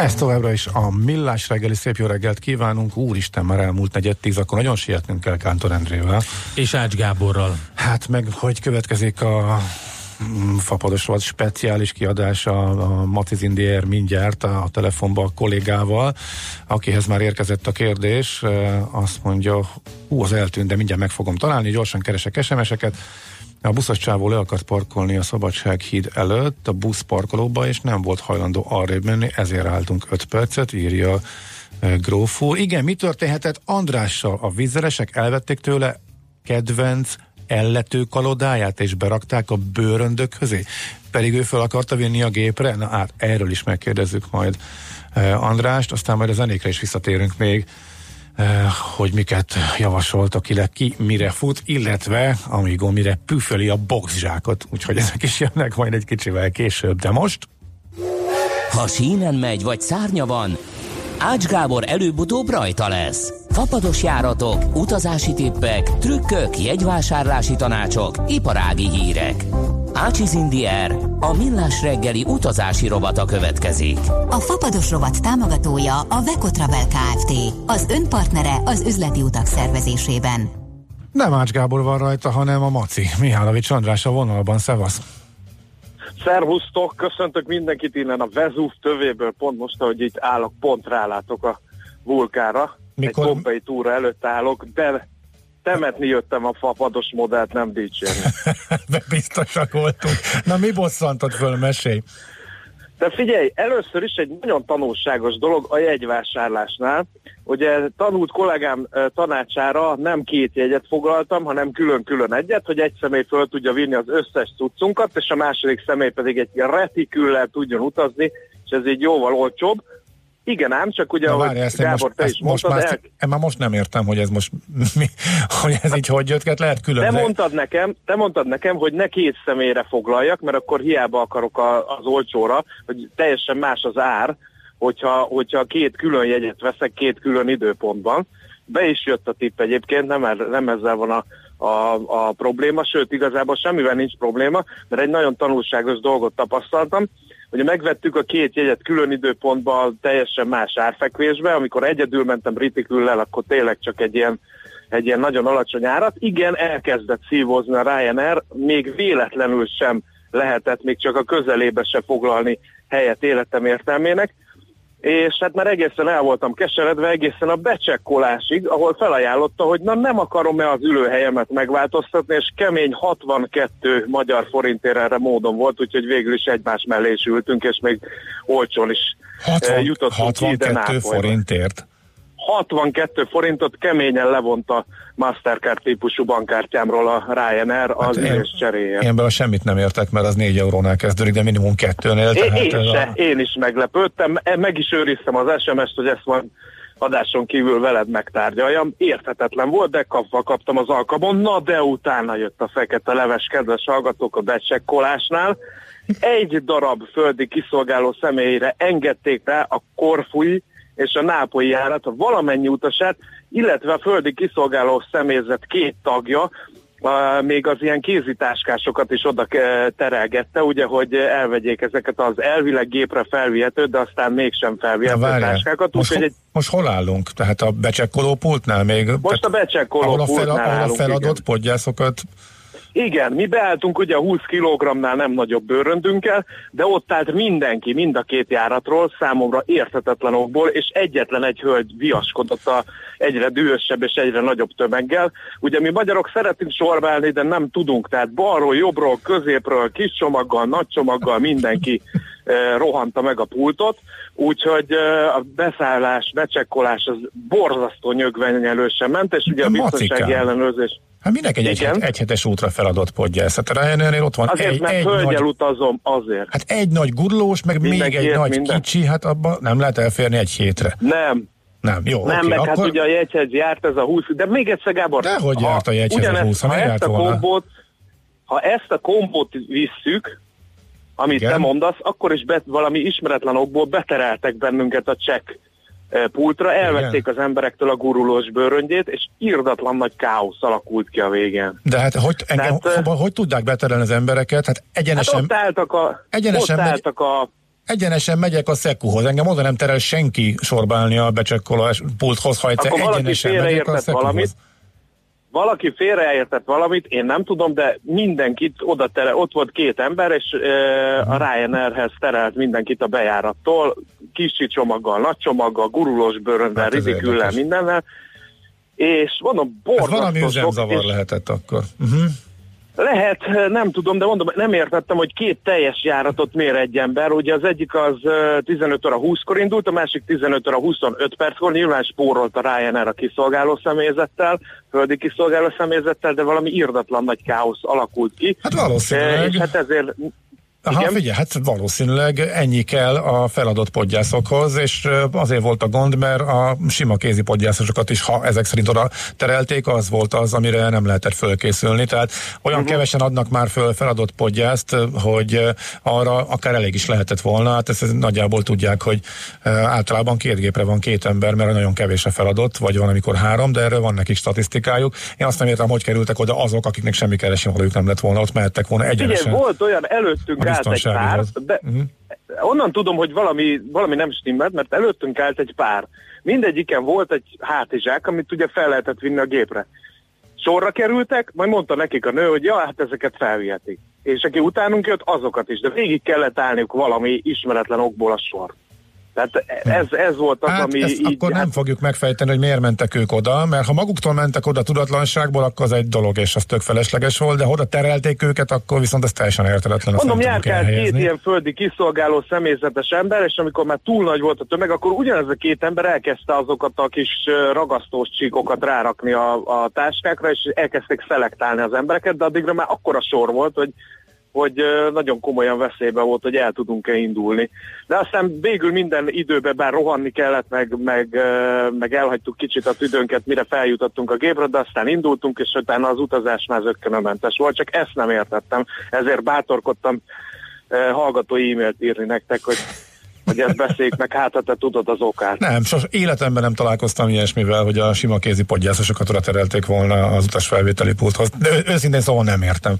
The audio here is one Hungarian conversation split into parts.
Ez továbbra is a Millás reggeli szép jó reggelt kívánunk. Úristen, már elmúlt negyed tíz, akkor nagyon sietnünk kell Kántor Endrével. És Ács Gáborral. Hát meg, hogy következik a mm, fapados volt speciális kiadása a Matiz Indier mindjárt a, a telefonba a kollégával, akihez már érkezett a kérdés. Azt mondja, hú, az eltűnt, de mindjárt meg fogom találni, gyorsan keresek SMS-eket. A buszos csávó le akart parkolni a Szabadsághíd előtt a busz parkolóba, és nem volt hajlandó arrébb menni, ezért álltunk 5 percet, írja e, Grófó. Igen, mi történhetett Andrással? A vízzelesek elvették tőle kedvenc ellető kalodáját, és berakták a bőröndök közé? Pedig ő fel akarta vinni a gépre? Na hát, erről is megkérdezzük majd e, Andrást, aztán majd a zenékre is visszatérünk még. Eh, hogy miket javasoltak, ki, ki mire fut, illetve amíg mire püföli a boxzsákot, úgyhogy ezek is jönnek majd egy kicsivel később, de most... Ha sínen megy, vagy szárnya van, Ács Gábor előbb-utóbb rajta lesz. Fapados járatok, utazási tippek, trükkök, jegyvásárlási tanácsok, iparági hírek. Ácsiz Indier, a millás reggeli utazási robata következik. A Fapados rovat támogatója a Vekotravel Kft. Az önpartnere az üzleti utak szervezésében. Nem Ács Gábor van rajta, hanem a Maci. Mihálovics András a vonalban, szevasz! Szervusztok, köszöntök mindenkit innen a Vezúv tövéből, pont most, ahogy itt állok, pont rálátok a vulkára. Mikor? Egy pompei túra előtt állok, de temetni jöttem a fapados modellt, nem dicsérni. Biztosak voltunk. Na mi bosszantod föl, mesélj? De figyelj, először is egy nagyon tanulságos dolog a jegyvásárlásnál. Ugye tanult kollégám tanácsára nem két jegyet foglaltam, hanem külön-külön egyet, hogy egy személy föl tudja vinni az összes cuccunkat, és a második személy pedig egy retiküllel tudjon utazni, és ez így jóval olcsóbb. Igen ám, csak ugye, ahogy várj, Gábor, most, te is most mondtad, már, el... már most nem értem, hogy ez most mi, hogy ez így hogy jött, lehet külön. Te mondtad, nekem, te mondtad nekem, hogy ne két személyre foglaljak, mert akkor hiába akarok a, az olcsóra, hogy teljesen más az ár, hogyha, hogyha két külön jegyet veszek két külön időpontban. Be is jött a tipp egyébként, nem, nem ezzel van a, a, a probléma, sőt igazából semmivel nincs probléma, mert egy nagyon tanulságos dolgot tapasztaltam, Ugye megvettük a két jegyet külön időpontban teljesen más árfekvésbe, amikor egyedül mentem Ritiküllel, akkor tényleg csak egy ilyen, egy ilyen nagyon alacsony árat. Igen, elkezdett szívozni a Ryanair, még véletlenül sem lehetett még csak a közelébe se foglalni helyet életem értelmének és hát már egészen el voltam keseredve egészen a becsekkolásig, ahol felajánlotta, hogy na nem akarom-e az ülőhelyemet megváltoztatni, és kemény 62 magyar forintért erre módon volt, úgyhogy végül is egymás mellé is ültünk, és még olcsón is 60, eh, jutottunk 62 forintért? 62 forintot keményen levont a Mastercard típusú bankkártyámról a Ryanair az hát én, cseréje. Én semmit nem értek, mert az 4 eurónál kezdődik, de minimum kettőnél. Én, én, se, a... én is meglepődtem, e, meg is őriztem az SMS-t, hogy ezt van adáson kívül veled megtárgyaljam. Érthetetlen volt, de kapva kaptam az alkalmon. Na, de utána jött a fekete leves, kedves hallgatók a becsekkolásnál. Egy darab földi kiszolgáló személyre engedték rá a korfúj és a nápolyi járat, a valamennyi utasát, illetve a földi kiszolgáló személyzet két tagja, még az ilyen kézitáskásokat is oda terelgette, ugye, hogy elvegyék ezeket az elvileg gépre felvihető, de aztán mégsem felvihető táskákat. Most, ho- egy... most hol állunk? Tehát a becsekkoló pultnál még? Most a becsekkoló ahol a, fel, ahol a feladott igen. podgyászokat igen, mi beálltunk ugye 20 kg-nál nem nagyobb bőröndünkkel, de ott állt mindenki, mind a két járatról, számomra érthetetlen okból, és egyetlen egy hölgy viaskodott a egyre dühösebb és egyre nagyobb tömeggel. Ugye mi magyarok szeretünk sorbálni, de nem tudunk, tehát balról, jobbról, középről, kis csomaggal, nagy csomaggal mindenki eh, rohanta meg a pultot, úgyhogy eh, a beszállás, becsekkolás az borzasztó nyögvenyelősen ment, és ugye a biztonsági ellenőrzés Hát minek egy, egy, egy hetes útra feladott podgyász? Hát a Ryanair ott van azért, egy, mert egy nagy, utazom, azért. Hát egy nagy gurlós, meg Mindenki még egy nagy minden. kicsi, hát abban nem lehet elférni egy hétre. Nem, Nem, jó, Nem, oké, meg akkor... hát ugye a jegyhegy járt ez a 20, de még egyszer Gábor. De hogy járt a jegyhez a ugyanezt- 20, ha ha ezt járt a volna? kombót, ha ezt a kombót visszük, amit Igen. te mondasz, akkor is bet, valami ismeretlen okból betereltek bennünket a csekk pultra, elvették az emberektől a gurulós bőröngyét, és írdatlan nagy káosz alakult ki a végén. De hát hogy, engem, Tehát, hogy, hogy tudják beterelni az embereket? Hát Hát egyenesen, ott álltak a, Egyenesen ott álltak a egyenesen megyek a szekuhoz. Engem oda nem terel senki sorba állni a becsekkolás pulthoz, ha egyszer Akkor egyenesen megyek a szekuhoz. valamit, valaki félreértett valamit, én nem tudom, de mindenkit oda tere, ott volt két ember, és e, a Ryanairhez terelt mindenkit a bejárattól, kicsi csomaggal, nagy csomaggal, gurulós bőröndel, Hát ez ridiküllel, mindennel, és mondom, Ez valami borzasztó sok, üzemzavar és lehetett akkor. Uh-huh. Lehet, nem tudom, de mondom, nem értettem, hogy két teljes járatot mér egy ember. Ugye az egyik az ö, 15 óra 20-kor indult, a másik 15 óra 25 perckor. Nyilván spórolt a Ryanair a kiszolgáló személyzettel, földi kiszolgáló személyzettel, de valami irdatlan nagy káosz alakult ki. Hát E, valószínűleg. és hát ezért Aha, igen. figyelj, hát valószínűleg ennyi kell a feladott podgyászokhoz, és azért volt a gond, mert a sima kézi podgyászosokat is, ha ezek szerint oda terelték, az volt az, amire nem lehetett fölkészülni. Tehát olyan uh-huh. kevesen adnak már föl feladott podgyászt, hogy arra akár elég is lehetett volna. Hát ezt nagyjából tudják, hogy általában két gépre van két ember, mert nagyon kevés a feladott, vagy van, amikor három, de erről van nekik statisztikájuk. Én azt nem értem, hogy kerültek oda azok, akiknek semmi keresni valójuk nem lett volna, ott mehettek volna egyenesen. Figyelj, volt olyan, előttünk állt egy pár, de Mhm. onnan tudom, hogy valami, valami nem stimmelt, mert előttünk állt egy pár. Mindegyiken volt egy hátizsák, amit ugye fel lehetett vinni a gépre. Sorra kerültek, majd mondta nekik a nő, hogy ja, hát ezeket felvihetik. És aki utánunk jött, azokat is, de végig kellett állniuk valami ismeretlen okból a sor. Tehát ez, ez volt az, Hát ami ezt így... akkor hát, nem fogjuk megfejteni, hogy miért mentek ők oda, mert ha maguktól mentek oda tudatlanságból, akkor az egy dolog, és az tök felesleges volt, de ha oda terelték őket, akkor viszont ez teljesen értetetlen. azt Mondom, járkált két ilyen földi kiszolgáló személyzetes ember, és amikor már túl nagy volt a tömeg, akkor ugyanez a két ember elkezdte azokat a kis ragasztós csíkokat rárakni a, a táskákra, és elkezdték szelektálni az embereket, de addigra már akkora sor volt, hogy hogy nagyon komolyan veszélybe volt, hogy el tudunk-e indulni. De aztán végül minden időben bár rohanni kellett, meg, meg, meg elhagytuk kicsit a tüdőnket, mire feljutottunk a gépre, de aztán indultunk, és utána az utazás már zöggenőmentes volt, csak ezt nem értettem. Ezért bátorkodtam hallgatói e-mailt írni nektek, hogy hogy ezt beszéljük meg, hát ha te tudod az okát. Nem, sos életemben nem találkoztam ilyesmivel, hogy a sima kézi podgyászosokat oda terelték volna az utasfelvételi pulthoz. De őszintén szóval nem értem.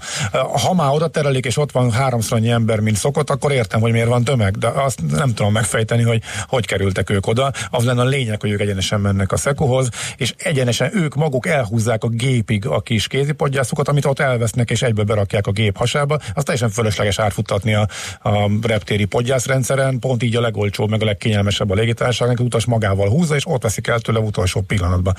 Ha már oda terelik, és ott van háromszor annyi ember, mint szokott, akkor értem, hogy miért van tömeg, de azt nem tudom megfejteni, hogy hogy kerültek ők oda. Az lenne a lényeg, hogy ők egyenesen mennek a szekuhoz, és egyenesen ők maguk elhúzzák a gépig a kis kézi podgyászokat, amit ott elvesznek, és egybe berakják a gép hasába. Az teljesen fölösleges átfuttatni a, a reptéri podgyászrendszeren, pont így a legolcsóbb, meg a legkényelmesebb a légitársaságnak, az utas magával húzza, és ott veszik el tőle utolsó pillanatban.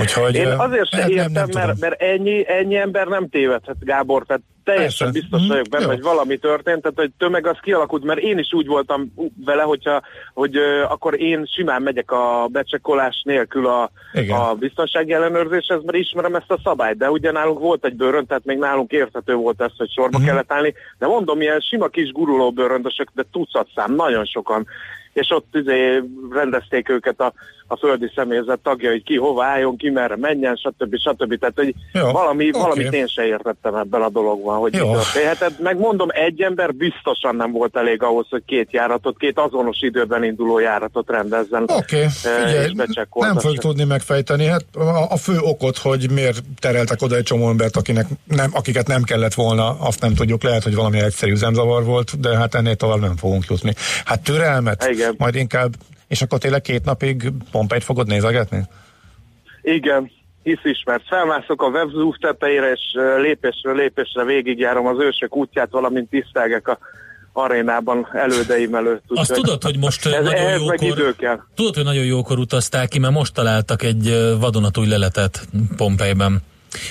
Úgyhogy, Én azért sem nem- nem- értem, nem tudom. mert, mert ennyi, ennyi ember nem tévedhet, Gábor, tehát teljesen Persze. biztos vagyok benne, jó. hogy valami történt, tehát hogy tömeg az kialakult, mert én is úgy voltam vele, hogyha, hogy ö, akkor én simán megyek a becsekolás nélkül a, Igen. a biztonsági ellenőrzéshez, mert ismerem ezt a szabályt, de ugye nálunk volt egy bőrönd, tehát még nálunk érthető volt ez, hogy sorba Mhm. kellett állni, de mondom, ilyen sima kis guruló bőröndösök, de tucatszám, nagyon sokan, és ott izé rendezték őket a, a földi személyzet tagja, hogy ki hova álljon, ki merre menjen, stb. stb. Tehát, hogy Jó, valami, oké. valamit én se értettem ebben a dologban, hogy Jó. mi történhetett. Megmondom, egy ember biztosan nem volt elég ahhoz, hogy két járatot, két azonos időben induló járatot rendezzen. Oké, eh, becsekkoltassa. nem fogjuk tudni megfejteni. Hát a, a fő okot, hogy miért tereltek oda egy csomó embert, akinek nem, akiket nem kellett volna, azt nem tudjuk. Lehet, hogy valami egyszerű üzemzavar volt, de hát ennél tovább nem fogunk jutni. Hát türelmet, Igen. Majd inkább, és akkor tényleg két napig Pompeit fogod nézegetni? Igen, hisz ismert. Felmászok a webzoof tetejére, és lépésről lépésre végigjárom az ősök útját, valamint tisztelgek a arénában elődeim előtt. Azt Úgyhogy tudod, hogy most ez, nagyon ehhez meg idő jókor... kell. Tudod, hogy nagyon jókor utaztál ki, mert most találtak egy vadonatúj leletet Pompejben.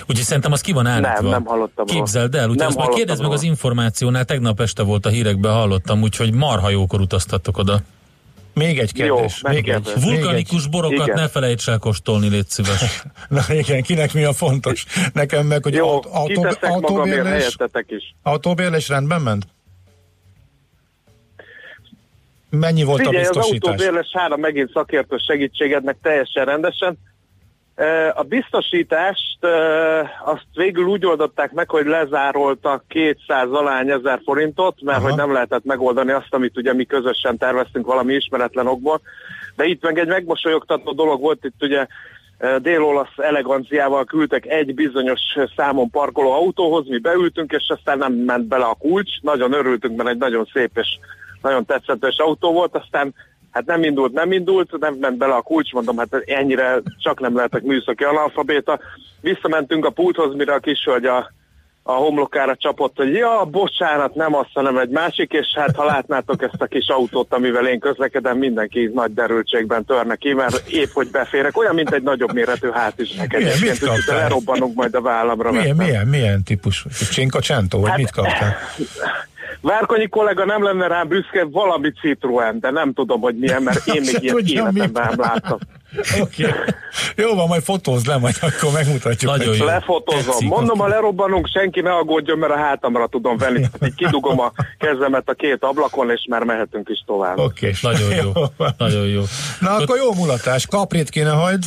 Úgyhogy szerintem az ki van állítva. Nem, nem hallottam. Képzeld el, úgyhogy azt majd kérdezd meg az információnál, tegnap este volt a hírekben, hallottam, úgyhogy marha jókor utaztattok oda. Még egy Jó, kérdés. még egy, megkérdez. még egy. Vulkanikus borokat Igen. ne felejts el kóstolni, légy szíves. Na igen, kinek mi a fontos? Nekem meg, hogy Jó, aut- autó, autóbérlés, is. autóbérlés rendben ment? Mennyi volt Figyelj, a biztosítás? az autóbérles három megint szakértő segítségednek teljesen rendesen. A biztosítást azt végül úgy oldották meg, hogy lezároltak 200 alány ezer forintot, mert Aha. hogy nem lehetett megoldani azt, amit ugye mi közösen terveztünk valami ismeretlen okból. De itt meg egy megmosolyogtató dolog volt, itt ugye dél-olasz eleganciával küldtek egy bizonyos számon parkoló autóhoz, mi beültünk, és aztán nem ment bele a kulcs. Nagyon örültünk, mert egy nagyon szép és nagyon tetszetős autó volt, aztán hát nem indult, nem indult, nem ment bele a kulcs, mondom, hát ennyire csak nem lehetek műszaki analfabéta. Visszamentünk a pulthoz, mire a kisölgy a, a homlokára csapott, hogy ja, bocsánat, nem azt, hanem egy másik, és hát ha látnátok ezt a kis autót, amivel én közlekedem, mindenki nagy derültségben törne ki, mert épp hogy beférek, olyan, mint egy nagyobb méretű hátizsnek egyébként, úgyhogy lerobbanunk majd a vállamra. Milyen, milyen, milyen típus? Csinka csentó, vagy hát, mit kaptál? Várkonyi kollega nem lenne rá büszke, valami Citroen, de nem tudom, hogy milyen, mert én még ilyen életemben nem láttam. Oké. Okay. Jó van, majd fotózz le, majd akkor megmutatjuk. Nagyon jó. Lefotózom. Tetszik, Mondom, ha lerobbanunk, senki ne aggódjon, mert a hátamra tudom venni. Így kidugom a kezemet a két ablakon, és már mehetünk is tovább. Oké, okay. nagyon jó. Nagyon jó. Na akkor jó mulatás. Kaprit kéne hagyd,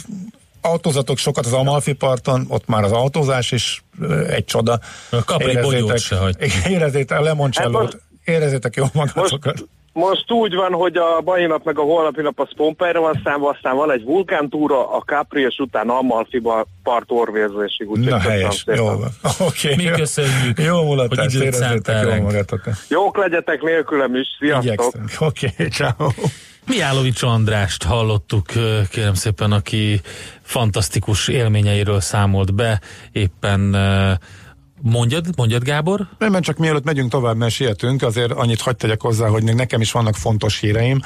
autózatok sokat az Amalfi parton, ott már az autózás is egy csoda. A Capri bogyót se hagy. Érezzétek a Lemoncello-t, hát érezzétek jól magatokat. Most, most úgy van, hogy a mai nap meg a holnapi nap az Pompejre van számva, aztán van egy vulkántúra, a Capri, és utána Amalfiba part orvérzésig. Na helyes, jó van. Okay, Mi köszönjük, jó mulatás, érezzétek jól magatokat. Jók legyetek nélkülem is, sziasztok! Oké, okay, ciao. Miálovics Andrást hallottuk, kérem szépen, aki fantasztikus élményeiről számolt be, éppen Mondjad, mondjad Gábor? Nem, mert csak mielőtt megyünk tovább, mert sietünk, azért annyit hagyd tegyek hozzá, hogy még nekem is vannak fontos híreim,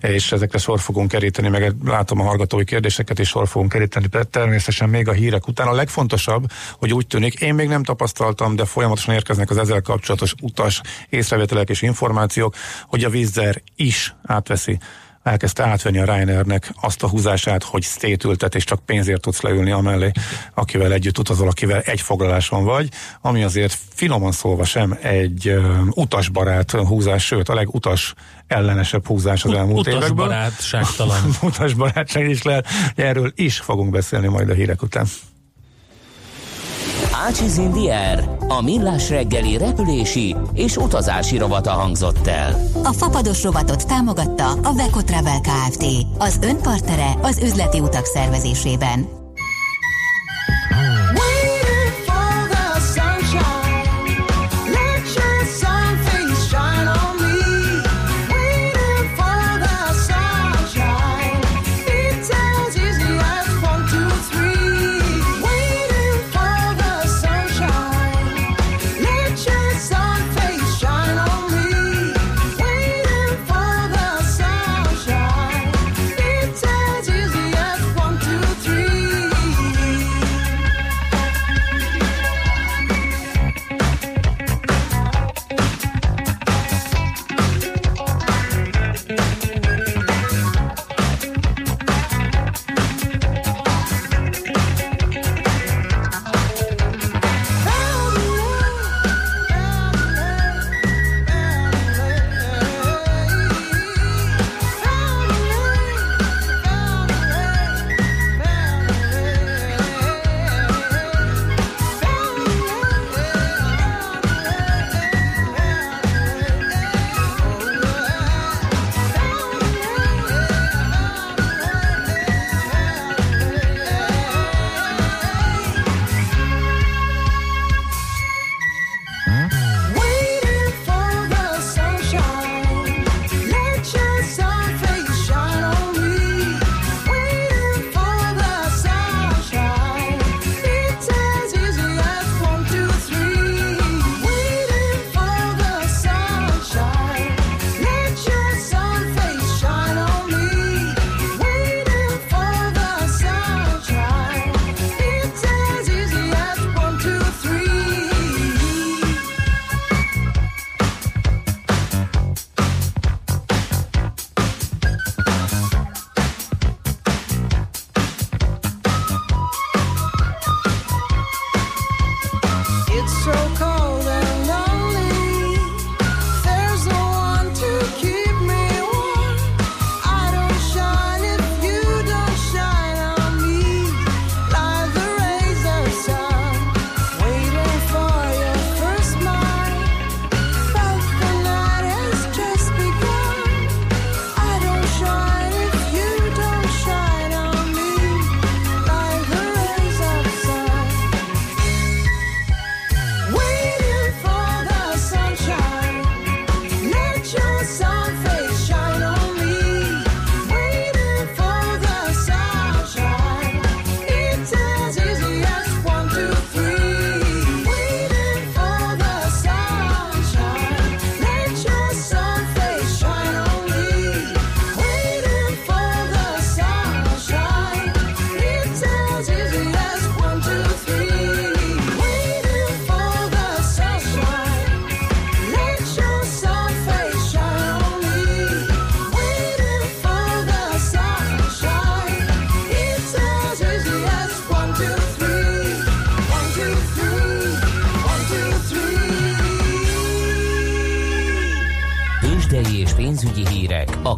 és ezekre sor fogunk keríteni, meg látom a hallgatói kérdéseket, és sor fogunk keríteni, de természetesen még a hírek után. A legfontosabb, hogy úgy tűnik, én még nem tapasztaltam, de folyamatosan érkeznek az ezzel kapcsolatos utas észrevételek és információk, hogy a vízzer is átveszi elkezdte átvenni a Reinernek azt a húzását, hogy szétültet, és csak pénzért tudsz leülni amellé, akivel együtt utazol, akivel egy foglaláson vagy, ami azért finoman szólva sem egy utasbarát húzás, sőt a legutas ellenesebb húzás az elmúlt évekből. Utasbarátságtalan. Utasbarátság is lehet. Erről is fogunk beszélni majd a hírek után. Ácsiz Indier, a millás reggeli repülési és utazási rovata hangzott el. A fapados rovatot támogatta a Veco Travel Kft. Az önpartere az üzleti utak szervezésében.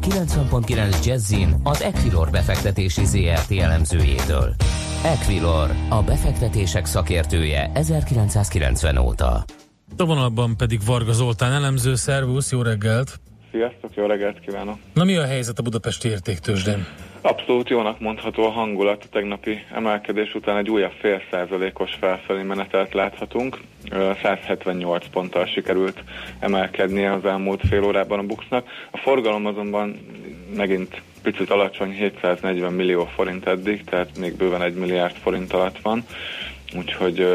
90.9 Jazzin az Equilor befektetési ZRT elemzőjétől. Equilor, a befektetések szakértője 1990 óta. A vonalban pedig Varga Zoltán elemző, szervusz, jó reggelt! Sziasztok, jó reggelt kívánok! Na mi a helyzet a budapesti értéktősdén? Abszolút jónak mondható a hangulat. A tegnapi emelkedés után egy újabb fél százalékos felfelé menetelt láthatunk. 178 ponttal sikerült emelkednie az elmúlt fél órában a Buxnak. A forgalom azonban megint picit alacsony, 740 millió forint eddig, tehát még bőven egy milliárd forint alatt van. Úgyhogy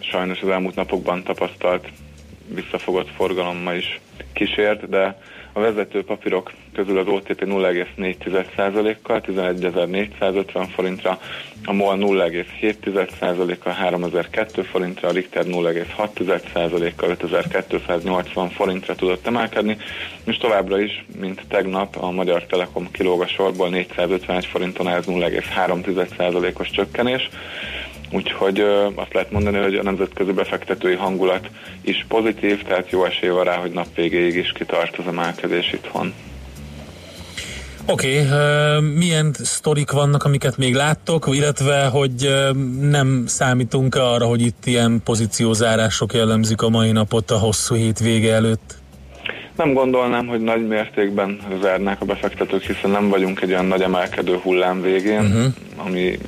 sajnos az elmúlt napokban tapasztalt visszafogott forgalom ma is kísért, de a vezető papírok közül az OTP 0,4%-kal 11.450 forintra, a MOL 0,7%-kal 3002 forintra, a Richter 0,6%-kal 5280 forintra tudott emelkedni, és továbbra is, mint tegnap a Magyar Telekom kilóg a sorból 451 forinton ez 0,3%-os csökkenés, Úgyhogy azt lehet mondani, hogy a nemzetközi befektetői hangulat is pozitív, tehát jó esély van rá, hogy nap végéig is kitart az emelkedés itthon. Oké, okay, milyen sztorik vannak, amiket még láttok, illetve hogy nem számítunk arra, hogy itt ilyen pozíciózárások jellemzik a mai napot a hosszú hét vége előtt? Nem gondolnám, hogy nagy mértékben zárnák a befektetők, hiszen nem vagyunk egy olyan nagy emelkedő hullám végén, uh-huh. ami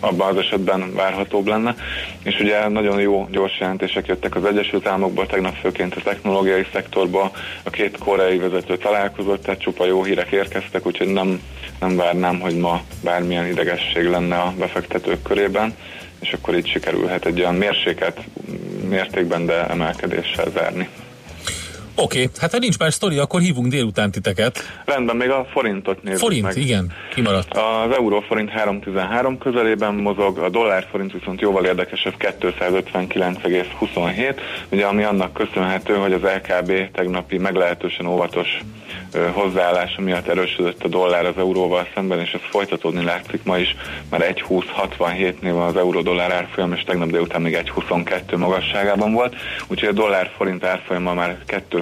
abban az esetben várhatóbb lenne. És ugye nagyon jó gyors jelentések jöttek az Egyesült Államokból, tegnap főként a technológiai szektorban a két koreai vezető találkozott, tehát csupa jó hírek érkeztek, úgyhogy nem, nem várnám, hogy ma bármilyen idegesség lenne a befektetők körében, és akkor így sikerülhet egy olyan mérséket mértékben, de emelkedéssel zárni. Oké, okay. hát ha nincs más sztori, akkor hívunk délután titeket. Rendben, még a forintot nézzük Forint, meg. igen, kimaradt. Az euróforint 313 közelében mozog, a dollárforint viszont jóval érdekesebb 259,27, ugye ami annak köszönhető, hogy az LKB tegnapi meglehetősen óvatos hozzáállása miatt erősödött a dollár az euróval szemben, és ez folytatódni látszik ma is, mert 1,2067-nél van az euró-dollár árfolyam, és tegnap délután még 1,22 magasságában volt, úgyhogy a dollár-forint árfolyama már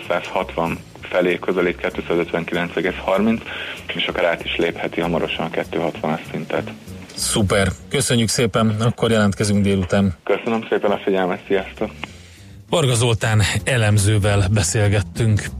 260 felé közelít 259,30, és akár át is lépheti hamarosan a 260-as szintet. Szuper, köszönjük szépen, akkor jelentkezünk délután. Köszönöm szépen a figyelmet, sziasztok! Varga Zoltán elemzővel beszélgettünk.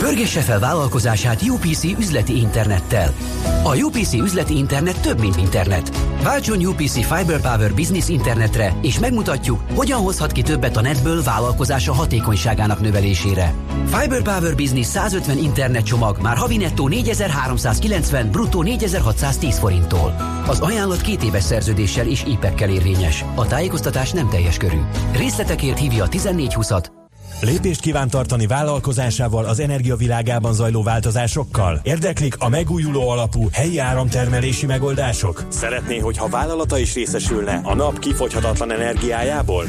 Pörgesse fel vállalkozását UPC üzleti internettel. A UPC üzleti internet több, mint internet. Váltson UPC Fiber Power Business internetre, és megmutatjuk, hogyan hozhat ki többet a netből vállalkozása hatékonyságának növelésére. Fiber Power Business 150 internet csomag már havi nettó 4390, bruttó 4610 forinttól. Az ajánlat két éves szerződéssel és IPEC-kel érvényes. A tájékoztatás nem teljes körű. Részletekért hívja a 1420-at Lépést kíván tartani vállalkozásával az energiavilágában zajló változásokkal? Érdeklik a megújuló alapú helyi áramtermelési megoldások? Szeretné, hogyha vállalata is részesülne a nap kifogyhatatlan energiájából?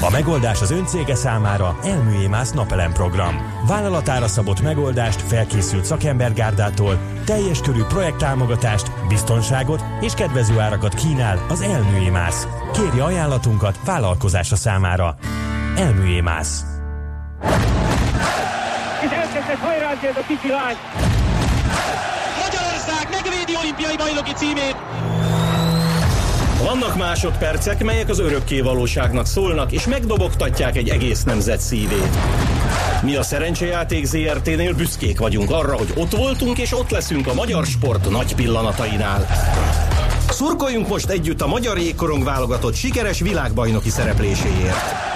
A megoldás az öncége számára Elműémász napelem program. Vállalatára szabott megoldást felkészült szakembergárdától, teljes körű projekttámogatást, biztonságot és kedvező árakat kínál az Elműémász. Kérje ajánlatunkat vállalkozása számára. Elműémász. És elkezdett hajrázni ez a kicsi lány. Magyarország megvédi olimpiai bajnoki címét. Vannak másodpercek, melyek az örökké valóságnak szólnak, és megdobogtatják egy egész nemzet szívét. Mi a Szerencsejáték ZRT-nél büszkék vagyunk arra, hogy ott voltunk, és ott leszünk a magyar sport nagy pillanatainál. Szurkoljunk most együtt a magyar jégkorong válogatott sikeres világbajnoki szerepléséért.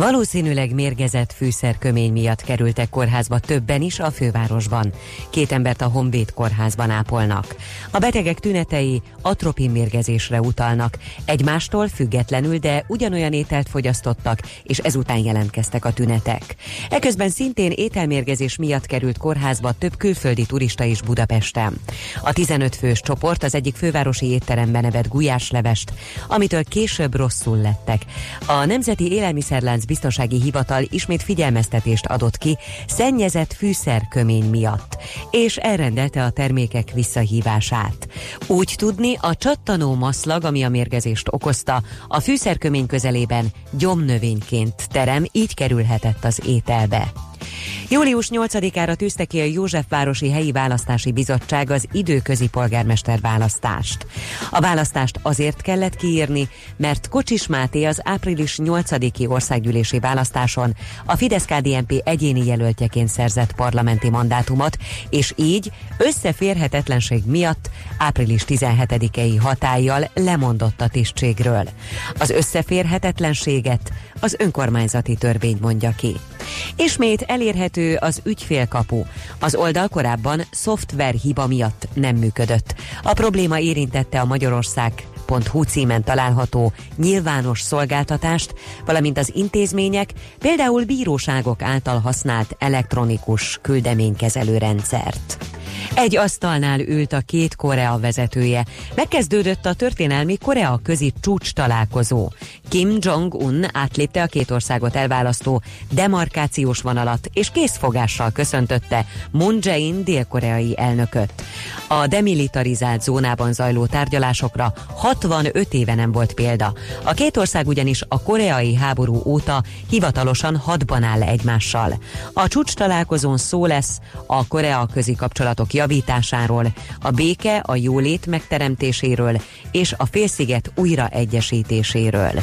Valószínűleg mérgezett fűszerkömény miatt kerültek kórházba többen is a fővárosban. Két embert a Honvéd kórházban ápolnak. A betegek tünetei atropin mérgezésre utalnak. Egymástól függetlenül, de ugyanolyan ételt fogyasztottak, és ezután jelentkeztek a tünetek. Eközben szintén ételmérgezés miatt került kórházba több külföldi turista is Budapesten. A 15 fős csoport az egyik fővárosi étteremben evett gulyáslevest, amitől később rosszul lettek. A Nemzeti Élelmiszerlánc Biztonsági Hivatal ismét figyelmeztetést adott ki szennyezett fűszerkömény miatt, és elrendelte a termékek visszahívását. Úgy tudni, a csattanó maszlag, ami a mérgezést okozta, a fűszerkömény közelében gyomnövényként terem, így kerülhetett az ételbe. Július 8-ára tűzte ki a Józsefvárosi Helyi Választási Bizottság az időközi polgármester választást. A választást azért kellett kiírni, mert Kocsis Máté az április 8-i országgyűlési választáson a Fidesz-KDNP egyéni jelöltjeként szerzett parlamenti mandátumot, és így összeférhetetlenség miatt április 17-i hatállyal lemondott a tisztségről. Az összeférhetetlenséget az önkormányzati törvény mondja ki. Ismét elérhető az ügyfélkapu. Az oldal korábban szoftver hiba miatt nem működött. A probléma érintette a Magyarország hu címen található nyilvános szolgáltatást, valamint az intézmények, például bíróságok által használt elektronikus küldeménykezelő rendszert. Egy asztalnál ült a két Korea vezetője. Megkezdődött a történelmi Korea közi csúcs találkozó. Kim Jong-un átlépte a két országot elválasztó demarkációs vonalat, és készfogással köszöntötte Moon Jae-in dél-koreai elnököt. A demilitarizált zónában zajló tárgyalásokra 65 éve nem volt példa. A két ország ugyanis a koreai háború óta hivatalosan hadban áll egymással. A csúcs találkozón szó lesz a Korea közi kapcsolatok javításáról, a béke, a jólét megteremtéséről és a félsziget újraegyesítéséről.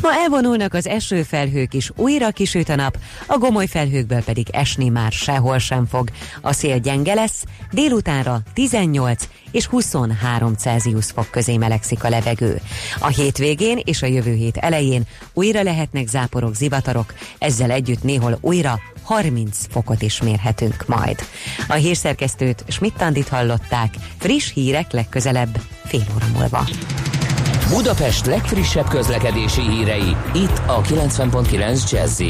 Ma elvonulnak az esőfelhők is, újra kisüt a nap, a gomoly felhőkből pedig esni már sehol sem fog. A szél gyenge lesz, délutánra 18 és 23 Celsius fok közé melegszik a levegő. A hétvégén és a jövő hét elején újra lehetnek záporok, zivatarok, ezzel együtt néhol újra 30 fokot is mérhetünk majd. A hírszerkesztőt Schmidt-Tandit hallották, friss hírek legközelebb fél óra múlva. Budapest legfrissebb közlekedési hírei, itt a 90.9 jazz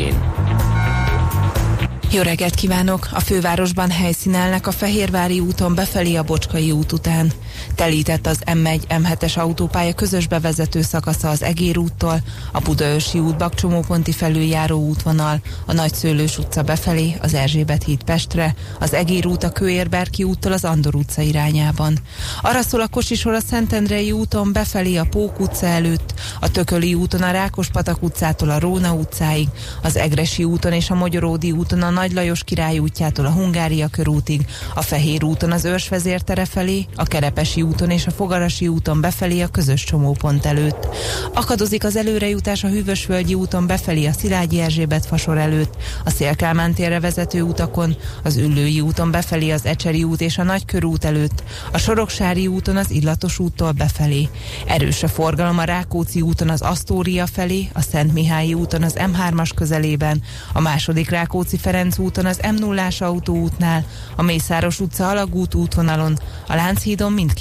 jó reggelt kívánok! A fővárosban helyszínelnek a Fehérvári úton befelé a Bocskai út után. Telített az M1 M7-es autópálya közös bevezető szakasza az Egér úttól, a Budaörsi út Bakcsomóponti felüljáró útvonal, a Nagyszőlős utca befelé, az Erzsébet híd Pestre, az Egér út a Kőérberki úttól az Andor utca irányában. Arra szól a Kosisor a Szentendrei úton befelé a Pók utca előtt, a Tököli úton a Rákospatak utcától a Róna utcáig, az Egresi úton és a Magyaródi úton a nagy Lajos király útjától a Hungária körútig, a Fehér úton az Őrsvezértere felé, a Kerepesi úton és a Fogarasi úton befelé a közös csomópont előtt. Akadozik az előrejutás a Hűvösvölgyi úton befelé a Szilágyi Erzsébet fasor előtt, a Szélkálmán térre vezető utakon, az Üllői úton befelé az Ecseri út és a Nagykörút előtt, a Soroksári úton az Illatos úttól befelé. Erős a forgalom a Rákóczi úton az Asztória felé, a Szent Mihályi úton az M3-as közelében, a második Rákóczi Ferenc úton az m 0 autóútnál, a Mészáros utca alagút útvonalon, a Lánchídon mindkét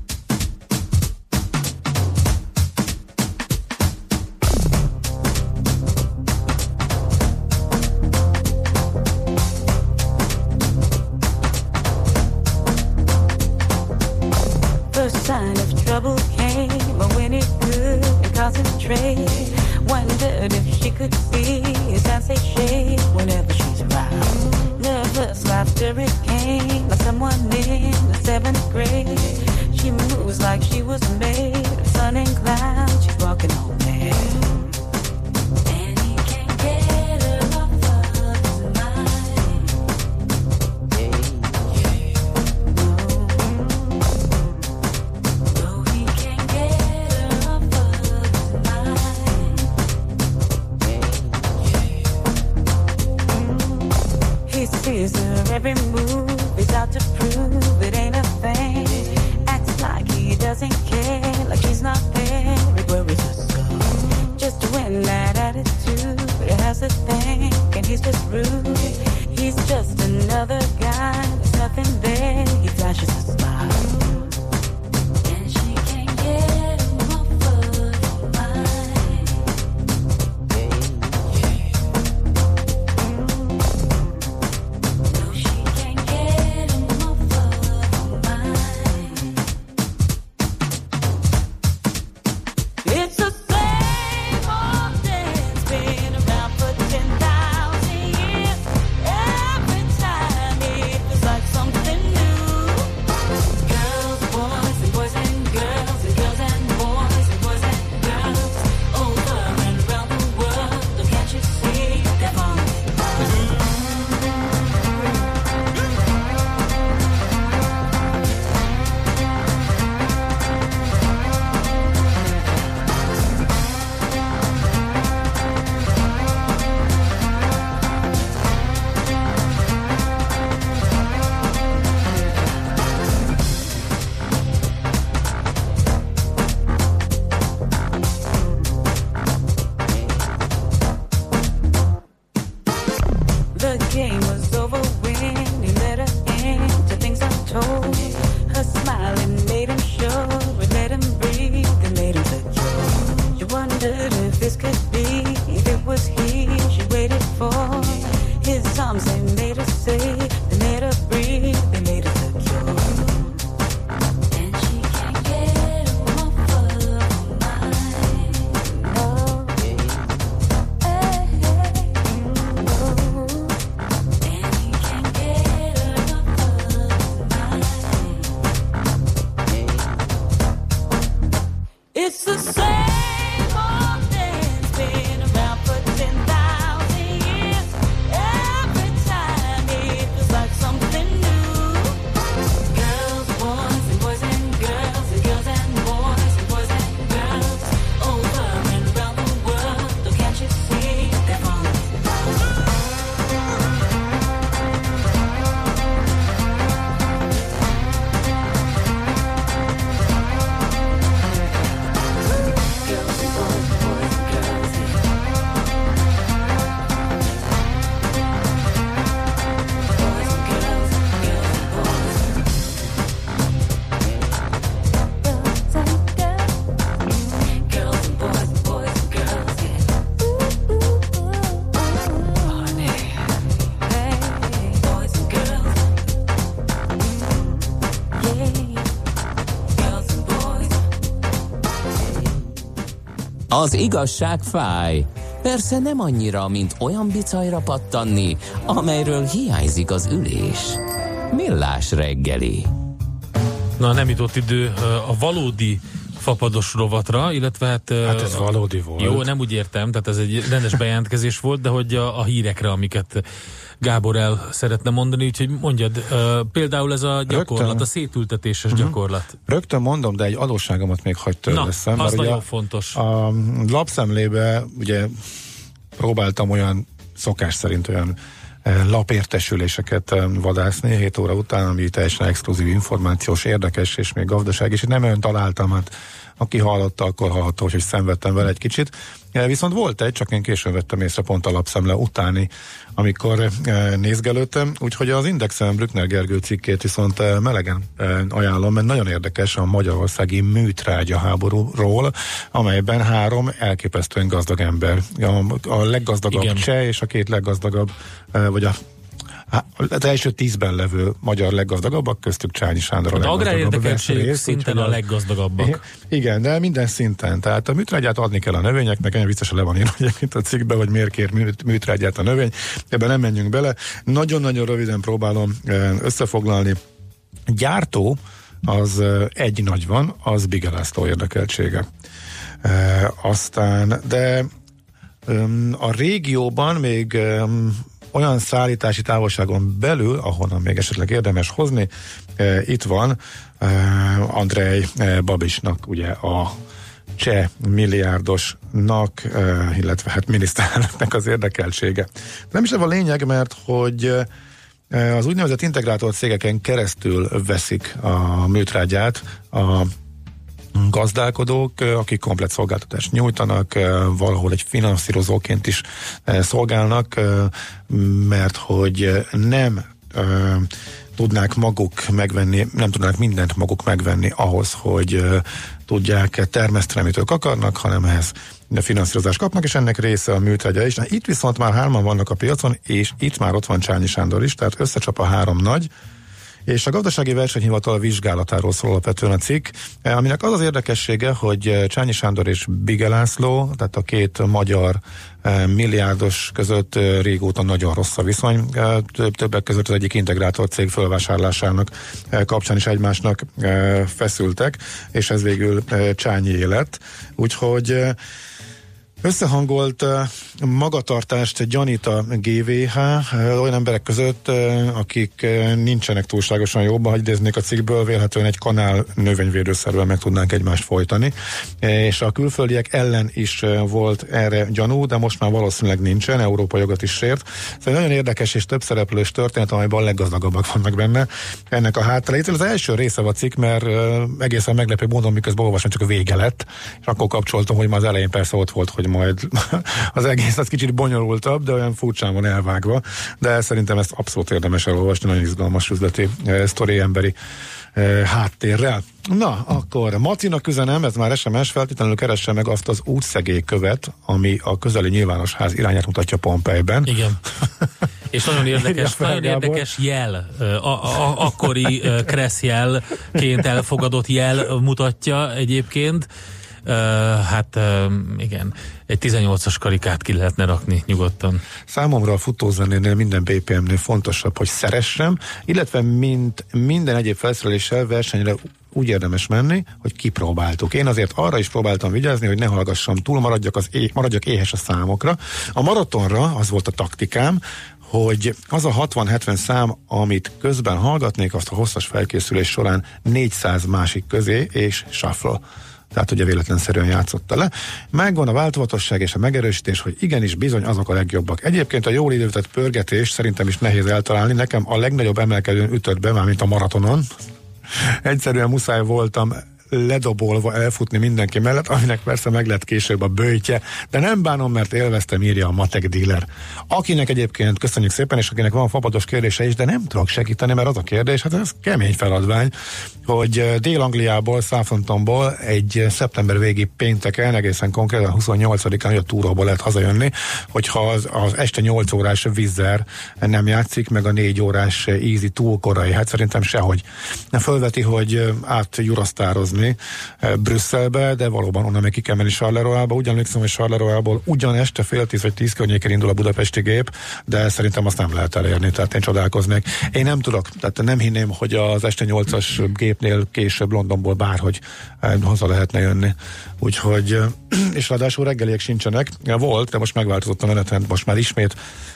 Az igazság fáj. Persze nem annyira, mint olyan bicajra pattanni, amelyről hiányzik az ülés. Millás reggeli. Na, nem jutott idő a valódi fapados rovatra, illetve hát... Hát ez valódi volt. Jó, nem úgy értem, tehát ez egy rendes bejelentkezés volt, de hogy a, a hírekre, amiket Gábor el szeretne mondani, úgyhogy mondjad, például ez a gyakorlat, rögtön, a szétültetéses uh-huh. gyakorlat. Rögtön mondom, de egy adósságomat még hagyd törleszem. Na, az nagyon a, fontos. A lapszemlébe ugye próbáltam olyan szokás szerint olyan lapértesüléseket vadászni 7 óra után, ami teljesen exkluzív információs, érdekes és még gazdaság, és nem olyan találtam, hát aki hallotta, akkor hallhatta, hogy szenvedtem vele egy kicsit. Viszont volt egy, csak én későn vettem észre pont a lapszemle utáni, amikor nézgelődtem, úgyhogy az Indexen Brückner Gergő cikkét viszont melegen ajánlom, mert nagyon érdekes a magyarországi műtrágya háborúról, amelyben három elképesztően gazdag ember, a, a leggazdagabb Igen. cseh és a két leggazdagabb, vagy a az első tízben levő magyar leggazdagabbak, köztük Csányi Sándor a hát érdekeltség szinten a leggazdagabbak. Igen, de minden szinten. Tehát a műtrágyát adni kell a növényeknek, ennyi biztosan le van írva mint a cikkben, hogy miért kér műtrágyát a növény. Ebben nem menjünk bele. Nagyon-nagyon röviden próbálom összefoglalni. Gyártó az egy nagy van, az Bigelászló érdekeltsége. E, aztán, de a régióban még olyan szállítási távolságon belül, ahonnan még esetleg érdemes hozni, e, itt van e, Andrej e, Babisnak ugye a cseh milliárdosnak, illetve hát miniszterelnöknek az érdekeltsége. Nem is ez a lényeg, mert hogy az úgynevezett integrátor cégeken keresztül veszik a műtrágyát a gazdálkodók, akik komplet szolgáltatást nyújtanak, valahol egy finanszírozóként is szolgálnak, mert hogy nem tudnák maguk megvenni, nem tudnák mindent maguk megvenni ahhoz, hogy tudják termeszteni, amit ők akarnak, hanem ehhez finanszírozást kapnak, és ennek része a műtrágya is. Na, itt viszont már hárman vannak a piacon, és itt már ott van Csányi Sándor is, tehát összecsap a három nagy, és a gazdasági versenyhivatal vizsgálatáról szól alapvetően a cikk, eh, aminek az az érdekessége, hogy eh, Csányi Sándor és Bige László, tehát a két magyar eh, milliárdos között régóta nagyon rossz a viszony. Többek között az egyik integrátor cég fölvásárlásának kapcsán is egymásnak feszültek, és ez végül Csányi lett. Úgyhogy Összehangolt magatartást gyanít a GVH olyan emberek között, akik nincsenek túlságosan jobban, hogy idéznék a cikkből, vélhetően egy kanál növényvédőszervel meg tudnánk egymást folytani. És a külföldiek ellen is volt erre gyanú, de most már valószínűleg nincsen, Európa jogot is sért. Szóval nagyon érdekes és több szereplős történet, amelyben a leggazdagabbak vannak benne. Ennek a háttereit. Az első része a cikk, mert egészen meglepő módon, miközben olvasom, csak a vége lett, és akkor kapcsoltam, hogy már az elején persze ott volt, hogy majd az egész az kicsit bonyolultabb, de olyan furcsán van elvágva, de szerintem ezt abszolút érdemes elolvasni, nagyon izgalmas üzleti eh, sztori emberi eh, háttérrel. Na, akkor Macinak üzenem, ez már SMS, feltétlenül keresse meg azt az útszegélykövet, ami a közeli nyilvános ház irányát mutatja Pompejben. Igen. És nagyon érdekes, nagyon érdekes jel, a, a, akkori Kressz jelként elfogadott jel mutatja egyébként. Uh, hát uh, igen, egy 18-as karikát ki lehetne rakni nyugodtan. Számomra a futózenénél minden BPM-nél fontosabb, hogy szeressem, illetve mint minden egyéb felszereléssel versenyre úgy érdemes menni, hogy kipróbáltuk. Én azért arra is próbáltam vigyázni, hogy ne hallgassam túl, maradjak, az é- maradjak éhes a számokra. A maratonra az volt a taktikám, hogy az a 60-70 szám, amit közben hallgatnék, azt a hosszas felkészülés során 400 másik közé és shuffle tehát ugye véletlenszerűen játszotta le. Megvan a változatosság és a megerősítés, hogy igenis bizony azok a legjobbak. Egyébként a jól időtett pörgetés szerintem is nehéz eltalálni. Nekem a legnagyobb emelkedőn ütött be, már mint a maratonon. Egyszerűen muszáj voltam ledobolva elfutni mindenki mellett, aminek persze meg lett később a bőjtje, de nem bánom, mert élveztem, írja a matek dealer. Akinek egyébként köszönjük szépen, és akinek van fapados kérdése is, de nem tudok segíteni, mert az a kérdés, hát ez kemény feladvány, hogy Dél-Angliából, Southamptonból egy szeptember végi pénteken, egészen konkrétan 28-án, hogy a túróból lehet hazajönni, hogyha az, az este 8 órás vízzer nem játszik, meg a 4 órás easy túl korai, hát szerintem sehogy. Fölveti, hogy átjurasztározni menni e, Brüsszelbe, de valóban onnan meg ki kell menni Charleroi-ba. Ugyan emlékszem, hogy Charleroi-ból ugyan este fél tíz vagy tíz környéken indul a budapesti gép, de szerintem azt nem lehet elérni, tehát én csodálkoznék. Én nem tudok, tehát nem hinném, hogy az este nyolcas gépnél később Londonból bárhogy e, haza lehetne jönni. Úgyhogy, e, és ráadásul reggeliek sincsenek. Volt, de most megváltozott a menetrend, most már ismét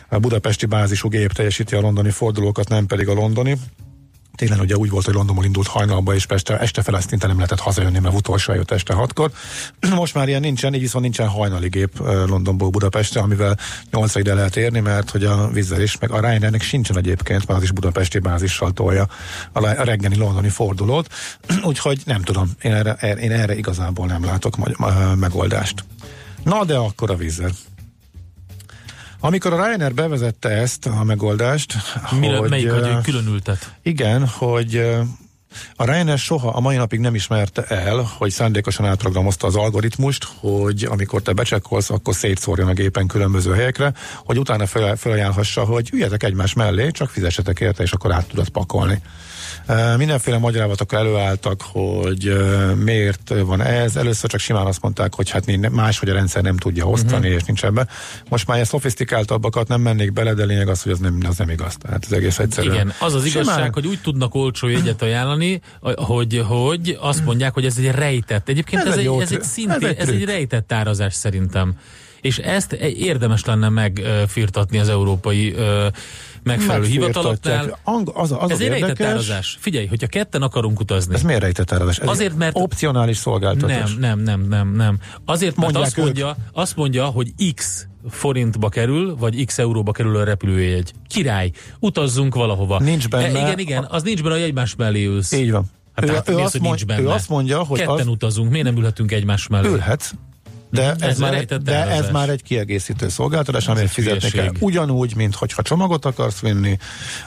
a budapesti bázisú gép teljesíti a londoni fordulókat, nem pedig a londoni. Télen ugye úgy volt, hogy Londonból indult hajnalba, és este, este fel szinte nem lehetett hazajönni, mert utolsó jött este hatkor. Most már ilyen nincsen, így viszont nincsen hajnali gép Londonból Budapestre, amivel 8 ide lehet érni, mert hogy a vízzel is, meg a Ryanairnek sincsen egyébként, mert az is budapesti bázissal tolja a reggeli londoni fordulót. Úgyhogy nem tudom, én erre, én erre igazából nem látok megoldást. Na de akkor a vízzel. Amikor a Ryanair bevezette ezt a megoldást, Mire, hogy, melyik, hogy különültet? Igen, hogy a Ryanair soha a mai napig nem ismerte el, hogy szándékosan átprogramozta az algoritmust, hogy amikor te becsekkolsz, akkor szétszórjon a gépen különböző helyekre, hogy utána felajánlhassa, hogy üljetek egymás mellé, csak fizessetek érte, és akkor át tudod pakolni. Mindenféle magyarázatok előálltak, hogy miért van ez. Először csak simán azt mondták, hogy hát máshogy a rendszer nem tudja osztani, uh-huh. és nincs ebbe. Most már ilyen szofisztikáltabbakat nem mennék bele, de lényeg az, hogy az nem, az nem igaz. Tehát ez egész egyszerű. Igen, az az simán... igazság, hogy úgy tudnak olcsó jegyet ajánlani, hogy, hogy azt mondják, hogy ez egy rejtett. Egyébként ez, ez, egy, ez egy szintén, ez egy, ez egy rejtett árazás szerintem. És ezt érdemes lenne megfirtatni az európai megfelelő hivataloknál. Ang- az, az ez egy rejtett árazás. Figyelj, hogyha ketten akarunk utazni. Ez miért rejtett árazás? Ez Azért, mert... Opcionális szolgáltatás. Nem, nem, nem, nem, nem. Azért, mert azt mondja, azt mondja, hogy X forintba kerül, vagy x euróba kerül a repülőjegy. Király, utazzunk valahova. Nincs benne. E, igen, igen, az nincs benne, hogy egymás mellé ülsz. Így van. Hát ő, tehát, ő, azt mond, ő azt mondja, hogy Ketten az... utazunk, miért nem ülhetünk egymás mellé? Ülhetsz, de ez, már, egy, de ez már egy kiegészítő szolgáltatás, amit fizetni kell. Ugyanúgy, mint hogyha csomagot akarsz vinni,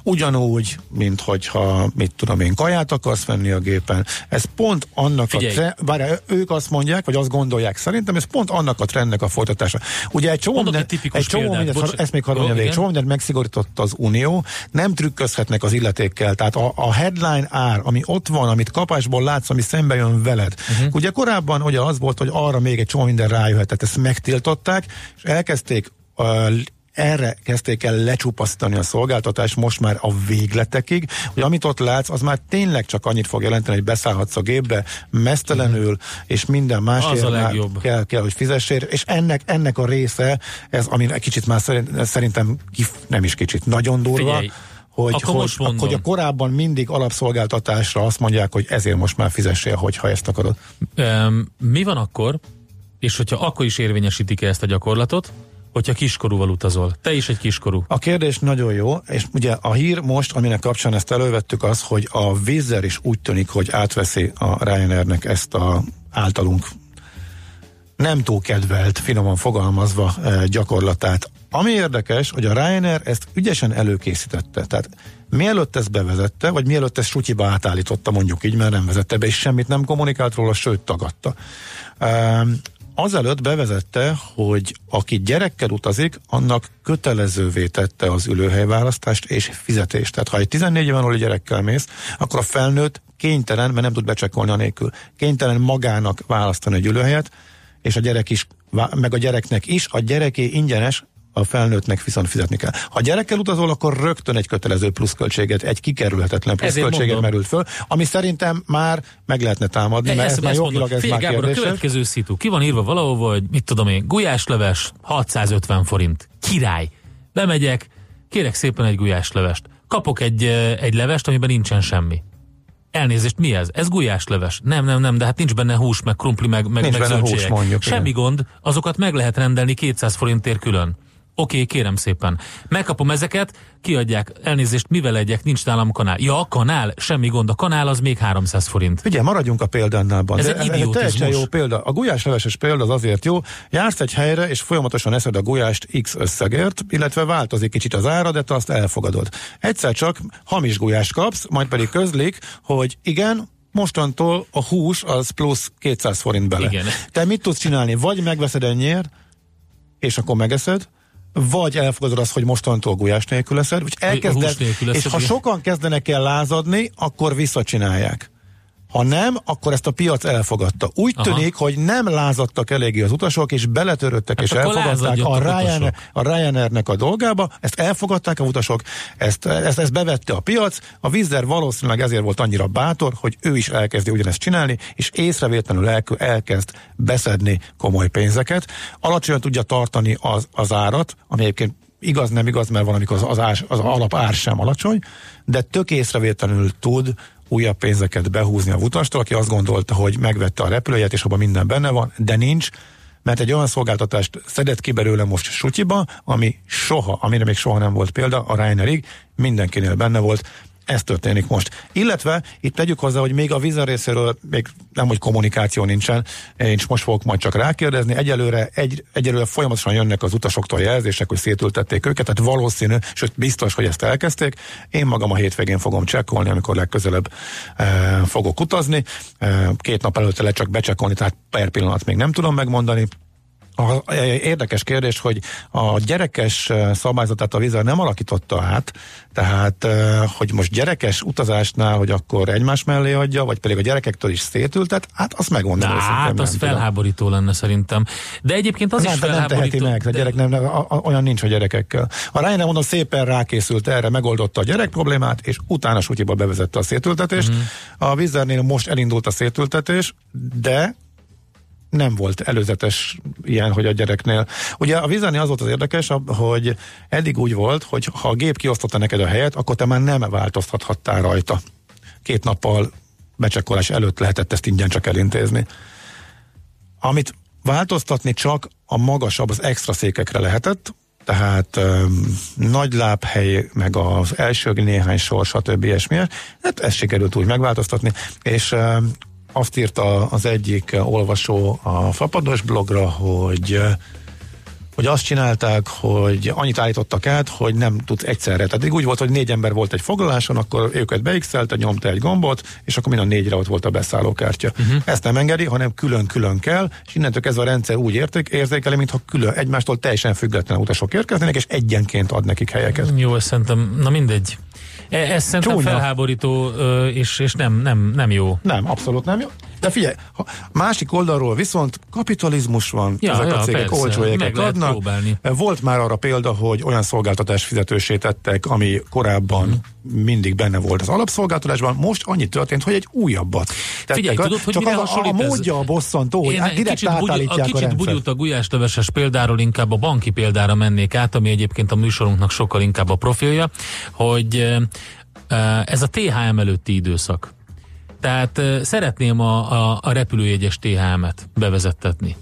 ugyanúgy, mint hogyha, mit tudom én, kaját akarsz venni a gépen. Ez pont annak Figyelj. a trend, bár ők azt mondják, vagy azt gondolják, szerintem ez pont annak a trendnek a folytatása. Ugye egy csomó minden, egy, egy csomó mindent, ezt még hadd egy csomó mindent megszigorított az Unió, nem trükközhetnek az illetékkel. Tehát a, a headline ár, ami ott van, amit kapásból látsz, ami szembe jön veled. Uh-huh. Ugye korábban ugye az volt, hogy arra még egy csomó minden rájöhet. Tehát ezt megtiltották, és elkezdték erre kezdték el lecsupasztani a szolgáltatást most már a végletekig, hogy amit ott látsz, az már tényleg csak annyit fog jelenteni, hogy beszállhatsz a gépbe mesztelenül, és minden más kell, kell, hogy fizessél, és ennek, ennek a része, ez, ami egy kicsit már szerint, szerintem nem is kicsit, nagyon durva, Figyelj hogy, hogy, hogy a korábban mindig alapszolgáltatásra azt mondják, hogy ezért most már fizessél, hogyha ezt akarod. Um, mi van akkor, és hogyha akkor is érvényesítik ezt a gyakorlatot, hogyha kiskorúval utazol. Te is egy kiskorú. A kérdés nagyon jó, és ugye a hír most, aminek kapcsán ezt elővettük, az, hogy a vízzel is úgy tűnik, hogy átveszi a Ryanairnek ezt a általunk nem túl kedvelt, finoman fogalmazva e, gyakorlatát. Ami érdekes, hogy a Ryanair ezt ügyesen előkészítette. Tehát mielőtt ezt bevezette, vagy mielőtt ezt sutyiba átállította, mondjuk így, mert nem vezette be, és semmit nem kommunikált róla, sőt tagadta. Azelőtt bevezette, hogy aki gyerekkel utazik, annak kötelezővé tette az ülőhelyválasztást és fizetést. Tehát ha egy 14 éven aluli gyerekkel mész, akkor a felnőtt kénytelen, mert nem tud becsekolni a nélkül, kénytelen magának választani egy ülőhelyet, és a gyerek is, meg a gyereknek is, a gyereké ingyenes, a felnőttnek viszont fizetni kell. Ha gyerekkel utazol, akkor rögtön egy kötelező pluszköltséget, egy kikerülhetetlen pluszköltséget merült föl, ami szerintem már meg lehetne támadni, mert ez már jogilag ez már Gábor, a következő szitu, ki van írva valahol, hogy mit tudom én, gulyásleves 650 forint, király. Bemegyek, kérek szépen egy gulyáslevest. Kapok egy, egy levest, amiben nincsen semmi. Elnézést, mi ez? Ez gulyásleves. Nem, nem, nem, de hát nincs benne hús, meg krumpli, meg, meg, nincs meg benne hús, mondjuk. Semmi igen. gond, azokat meg lehet rendelni 200 forintért külön. Oké, okay, kérem szépen. Megkapom ezeket, kiadják, elnézést, mivel legyek, nincs nálam kanál. Ja, a kanál, semmi gond, a kanál az még 300 forint. Ugye, maradjunk a példánál. Ez egy ez teljesen jó példa. A gulyásleveses példa az azért jó, jársz egy helyre, és folyamatosan eszed a gulyást X összegért, illetve változik kicsit az ára, de te azt elfogadod. Egyszer csak hamis gulyást kapsz, majd pedig közlik, hogy igen, mostantól a hús az plusz 200 forint bele. Igen. Te mit tudsz csinálni? Vagy megveszed ennyiért, és akkor megeszed, vagy elfogadod azt, hogy mostantól gulyás nélkül leszed, vagy elkezded, és ha sokan kezdenek el lázadni, akkor visszacsinálják. Ha nem, akkor ezt a piac elfogadta. Úgy Aha. tűnik, hogy nem lázadtak eléggé az utasok, és beletörődtek, Hát és elfogadták a, Ryanair, a Ryanairnek a dolgába, ezt elfogadták a utasok, ezt, ezt, ezt bevette a piac, a Vizzer valószínűleg ezért volt annyira bátor, hogy ő is elkezdi ugyanezt csinálni, és észrevétlenül el, elkezd beszedni komoly pénzeket. Alacsonyan tudja tartani az, az árat, ami egyébként igaz, nem igaz, mert van, amikor az, az, ás, az alap ár sem alacsony, de tök észrevétlenül tud újabb pénzeket behúzni a utastól, aki azt gondolta, hogy megvette a repülőjét, és abban minden benne van, de nincs, mert egy olyan szolgáltatást szedett ki belőle most sutyiba, ami soha, amire még soha nem volt példa, a Reinerig mindenkinél benne volt, ez történik most. Illetve itt tegyük hozzá, hogy még a víza részéről még nem, hogy kommunikáció nincsen, én is most fogok majd csak rákérdezni. Egyelőre, egy, egyelőre folyamatosan jönnek az utasoktól jelzések, hogy szétültették őket, tehát valószínű, sőt biztos, hogy ezt elkezdték. Én magam a hétvégén fogom csekkolni, amikor legközelebb e, fogok utazni. E, két nap előtte le csak becsekkolni, tehát per pillanat még nem tudom megmondani. A, érdekes kérdés, hogy a gyerekes szabályzatát a vízzel nem alakította át, tehát eh, hogy most gyerekes utazásnál, hogy akkor egymás mellé adja, vagy pedig a gyerekektől is szétültet, hát azt megmondom. Na, hát nem az tudom. felháborító lenne szerintem. De egyébként az nem, is de nem felháborító. teheti meg, a gyerek nem, nem, olyan nincs a gyerekekkel. A Ryanair mondom szépen rákészült erre, megoldotta a gyerek problémát, és utána sutyiba bevezette a szétültetést. Mm. A Vizernél most elindult a szétültetés, de nem volt előzetes ilyen, hogy a gyereknél. Ugye a Vizernél az volt az érdekes, hogy eddig úgy volt, hogy ha a gép kiosztotta neked a helyet, akkor te már nem változtathattál rajta. Két nappal becsekkolás előtt lehetett ezt ingyen csak elintézni. Amit változtatni csak a magasabb, az extra székekre lehetett, tehát um, nagy lábhely, meg az első néhány sor, stb. ilyesmi. Hát ezt sikerült úgy megváltoztatni, és um, azt írta az egyik olvasó a Fapados blogra, hogy hogy azt csinálták, hogy annyit állítottak át, hogy nem tudsz egyszerre. Tehát úgy volt, hogy négy ember volt egy foglaláson, akkor őket beixelte, nyomta egy gombot, és akkor mind a négyre ott volt a beszállókártya. Uh-huh. Ezt nem engedi, hanem külön-külön kell, és innentől kezdve a rendszer úgy érték, érzékeli, mintha külön egymástól teljesen független utasok érkeznének, és egyenként ad nekik helyeket. Jó, ez szerintem, na mindegy. E- Ez szerintem Csúnya. felháborító, és, és nem, nem, nem jó. Nem, abszolút nem jó. De figyelj, ha másik oldalról viszont kapitalizmus van, Ja, ezek ja, a cégek persze, olcsó jegyeket adnak. próbálni. Volt már arra példa, hogy olyan szolgáltatás fizetősé tettek, ami korábban Mhm. Mindig benne volt az alapszolgáltatásban, most annyi történt, hogy egy újabbat. tettek. Figyelj, tudod, hogy Csak az a, a hasonlít ez? módja a bosszantó, hogy hát direkt kicsit, bugy, a átállítják a, kicsit rendszert. bugyult a gulyásleveses példáról inkább a banki példára mennék át, ami egyébként a műsorunknak sokkal inkább a profilja, hogy ez a THM előtti időszak. Tehát eh, szeretném a, a, a repülőjegyes THM-et bevezettetni.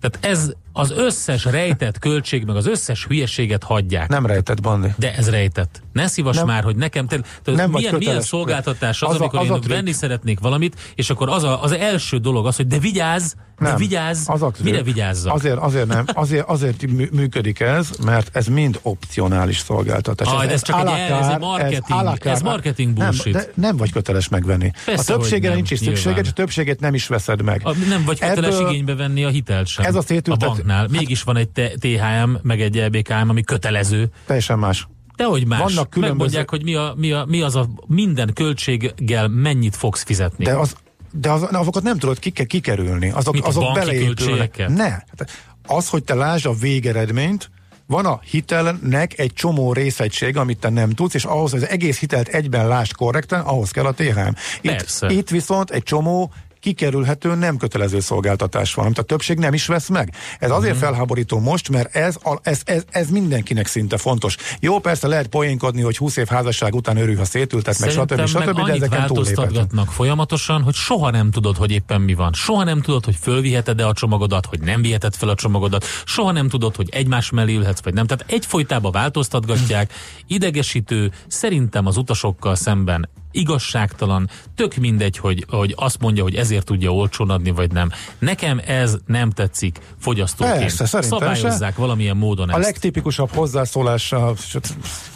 Tehát ez az összes rejtett költség, meg az összes hülyeséget hagyják. Nem rejtett, Bandi. De ez rejtett. Ne szívass Nem. már, hogy nekem... Te, te, Nem milyen, milyen szolgáltatás az, Az a- amikor az a én trükk. venni szeretnék valamit, és akkor az, a, az első dolog az, hogy de vigyázz, de Nem, vigyázz, az a mire vigyázzak? Azért, azért nem, azért, azért mű- működik ez, mert ez mind opcionális szolgáltatás. Ah, ez csak à egy ez egy marketing- la carte. ez marketing bullshit. Nem, de nem vagy köteles megvenni. Persze, a többségre nincs is szükséged, és a többségét nem is veszed meg. A, nem vagy köteles Ebből- igénybe venni a hitelt sem. Ez a szétültet- banknál. Mégis van egy THM, meg egy LBKM, ami kötelező. Teljesen más. Dehogy más. Vannak különböző- Megmondják, hogy mi, a, mi, a, mi az a minden költséggel mennyit fogsz fizetni. De, az, de az, azokat nem tudod kike, kikerülni. Azok, Mit, azok beleépülnek. Ne. Hát Az, hogy te lásd a végeredményt, van a hitelnek egy csomó részegység, amit te nem tudsz, és ahhoz, hogy az egész hitelt egyben lásd korrekten, ahhoz kell a THM. Itt, Persze. itt viszont egy csomó kikerülhető nem kötelező szolgáltatás van, amit a többség nem is vesz meg. Ez azért Mhm. felháborító most, mert ez, ez, ez, ez mindenkinek szinte fontos. Jó, persze lehet poénkodni, hogy 20 év házasság után örül, ha szétültet, meg stb. Stb. meg de ezeken változtatgatnak folyamatosan, hogy soha nem tudod, hogy éppen mi van. Soha nem tudod, hogy fölviheted-e a csomagodat, hogy nem viheted fel a csomagodat. Soha nem tudod, hogy egymás mellé ülhetsz, vagy nem. Tehát egyfolytában változtatgatják. Idegesítő, szerintem az utasokkal szemben igazságtalan, tök mindegy, hogy, hogy azt mondja, hogy ezért tudja olcsón adni, vagy nem. Nekem ez nem tetszik fogyasztóként. Persze, szerintem se. Szabályozzák valamilyen módon A ezt. legtipikusabb hozzászólása s-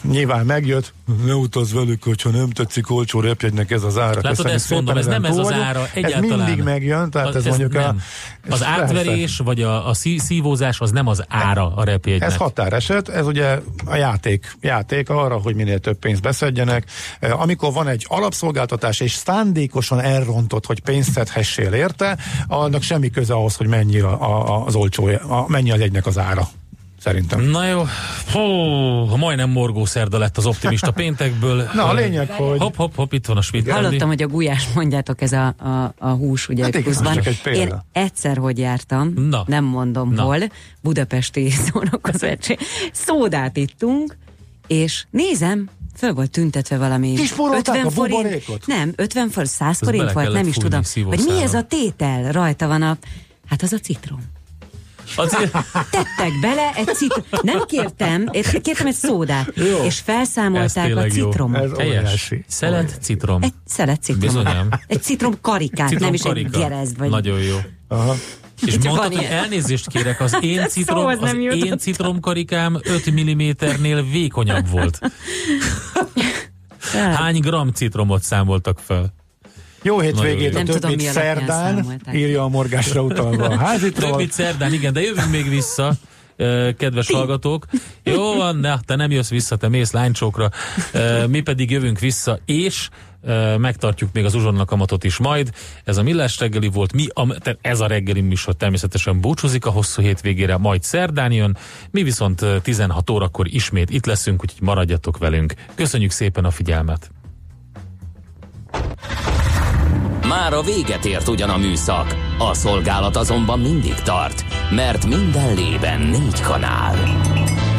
nyilván megjött, ne utaz velük, hogyha nem tetszik olcsó repjegynek ez az ára. Látod, ezt mondom, ez nem ez az ára Ez egyáltalán. mindig megjön, tehát Az- ez, mondjuk a... nem. ez Az átverés, vagy a, a szí- szívózás, az nem az ára a repjegynek. Ez határeset, ez ugye a játék, játék arra, hogy minél több pénzt beszedjenek. Amikor van egy alapszolgáltatás és szándékosan elrontott, hogy pénzt szedhessél érte, annak semmi köze ahhoz, hogy mennyi a, a, az olcsó, a, mennyi a jegynek az ára szerintem. Na jó, Hó, majdnem morgó szerda lett az optimista péntekből. Na a lényeg, hogy... Hopp, hopp, hopp, itt van a Schmidt Hallottam, hogy a gulyás mondjátok, ez a, a, a hús, ugye hát csak egy. Én egyszer, hogy jártam, Na. nem mondom Na. hol, budapesti szórakozás, szódát ittunk, és nézem, föl volt tüntetve valami Kispórolták a forint, buborékot? nem, 50 forint, 100 Ezt forint volt, nem is tudom, hogy mi ez a tétel rajta van a, hát az a citrom. Azért, Tettek bele egy citrom, nem kértem, kértem egy szódát, Jó. és felszámolták a citromot. Helyes. Szelet, citrom. Egy szelet citrom. Bizonyám. Egy citrom karikát, Citrom nem is karika. egy gerezd. Vagy... Nagyon jó. Aha. És Csak mondtad, hogy elnézést kérek, az én, citrom, szóhoz az nem én citromkarikám 5 mm-nél vékonyabb volt. Hány gram citromot számoltak fel? Jó hétvégét, Nagyon a többit szerdán, írja a morgásra utalva a házitról. Többit szerdán, igen, de jövünk még vissza, kedves hallgatók. Jó van, ne, te nem jössz vissza, te mész lánycsókra. Ö, Mi pedig jövünk vissza, és megtartjuk még az uzsonna kamatot is majd. Ez a Millás reggeli volt, mi a, ez a reggeli műsor természetesen búcsúzik a hosszú hétvégére, majd szerdán jön. Mi viszont ö, 16 órakor ismét itt leszünk, úgyhogy maradjatok velünk. Köszönjük szépen a figyelmet! Már a véget ért ugyan a műszak, a szolgálat azonban mindig tart, mert minden lében négy kanál.